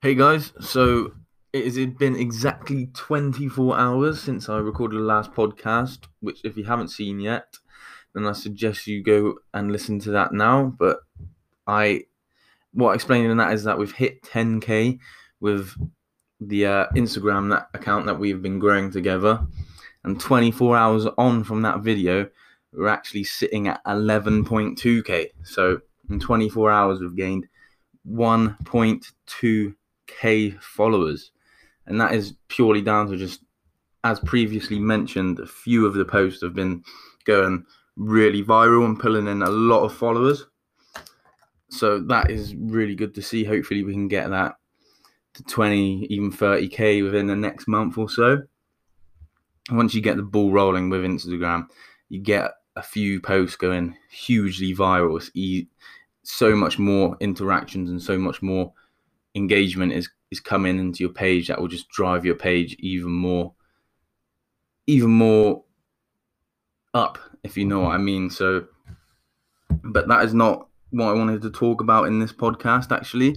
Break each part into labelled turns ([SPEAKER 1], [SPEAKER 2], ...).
[SPEAKER 1] Hey guys, so it has been exactly 24 hours since I recorded the last podcast, which if you haven't seen yet, then I suggest you go and listen to that now. But I, what I explained in that is that we've hit 10k with the uh, Instagram that account that we've been growing together, and 24 hours on from that video, we're actually sitting at 11.2k. So in 24 hours, we've gained 1.2 K followers. And that is purely down to just, as previously mentioned, a few of the posts have been going really viral and pulling in a lot of followers. So that is really good to see. Hopefully, we can get that to 20, even 30K within the next month or so. Once you get the ball rolling with Instagram, you get a few posts going hugely viral. It's so much more interactions and so much more engagement is is coming into your page that will just drive your page even more even more up if you know what I mean. So but that is not what I wanted to talk about in this podcast actually.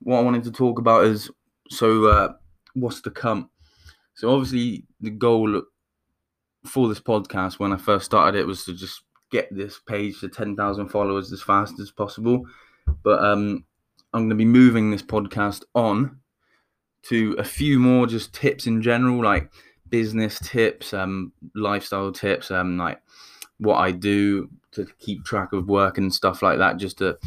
[SPEAKER 1] What I wanted to talk about is so uh, what's to come? So obviously the goal for this podcast when I first started it was to just get this page to 10,000 followers as fast as possible. But um I'm going to be moving this podcast on to a few more just tips in general, like business tips, um, lifestyle tips, um, like what I do to keep track of work and stuff like that. Just a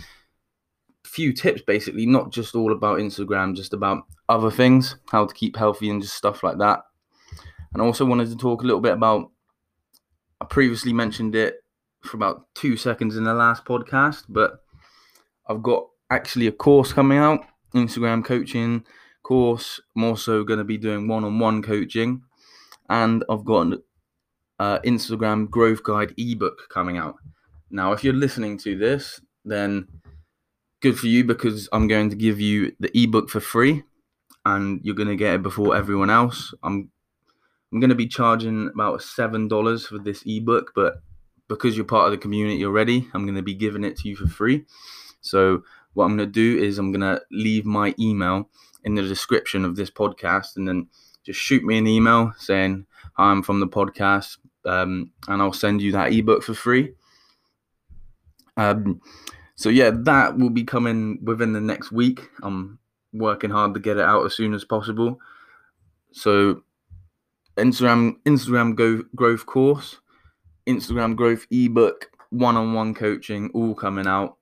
[SPEAKER 1] few tips, basically, not just all about Instagram, just about other things, how to keep healthy and just stuff like that. And I also wanted to talk a little bit about. I previously mentioned it for about two seconds in the last podcast, but I've got actually a course coming out, Instagram coaching course. I'm also going to be doing one-on-one coaching, and I've got an uh, Instagram growth guide ebook coming out. Now, if you're listening to this, then good for you because I'm going to give you the ebook for free, and you're going to get it before everyone else. I'm I'm going to be charging about seven dollars for this ebook, but because you're part of the community already, I'm going to be giving it to you for free. So what I'm going to do is I'm going to leave my email in the description of this podcast and then just shoot me an email saying I'm from the podcast um, and I'll send you that ebook for free. Um, so yeah, that will be coming within the next week. I'm working hard to get it out as soon as possible. So Instagram Instagram go growth course, Instagram growth ebook, one-on-one coaching all coming out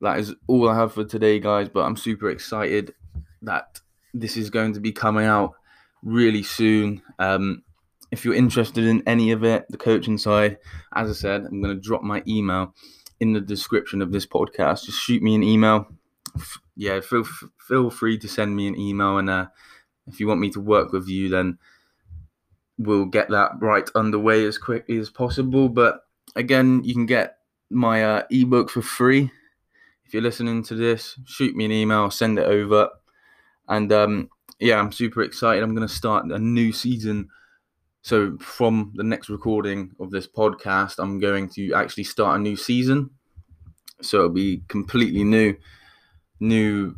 [SPEAKER 1] that is all I have for today, guys. But I'm super excited that this is going to be coming out really soon. Um, if you're interested in any of it, the coaching side, as I said, I'm going to drop my email in the description of this podcast. Just shoot me an email. Yeah, feel feel free to send me an email, and uh, if you want me to work with you, then we'll get that right underway as quickly as possible. But again, you can get my uh, ebook for free if you're listening to this, shoot me an email, send it over. And um, yeah, I'm super excited. I'm going to start a new season. So, from the next recording of this podcast, I'm going to actually start a new season. So, it'll be completely new, new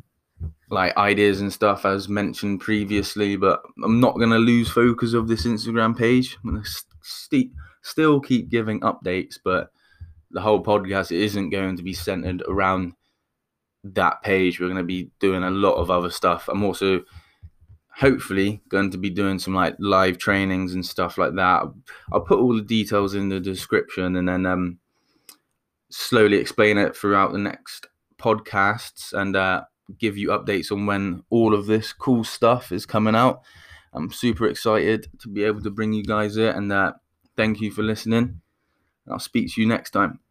[SPEAKER 1] like ideas and stuff as mentioned previously. But I'm not going to lose focus of this Instagram page. I'm going to st- still keep giving updates, but the whole podcast isn't going to be centered around that page. We're going to be doing a lot of other stuff. I'm also hopefully going to be doing some like live trainings and stuff like that. I'll put all the details in the description and then um, slowly explain it throughout the next podcasts and uh, give you updates on when all of this cool stuff is coming out. I'm super excited to be able to bring you guys it and uh, thank you for listening. I'll speak to you next time.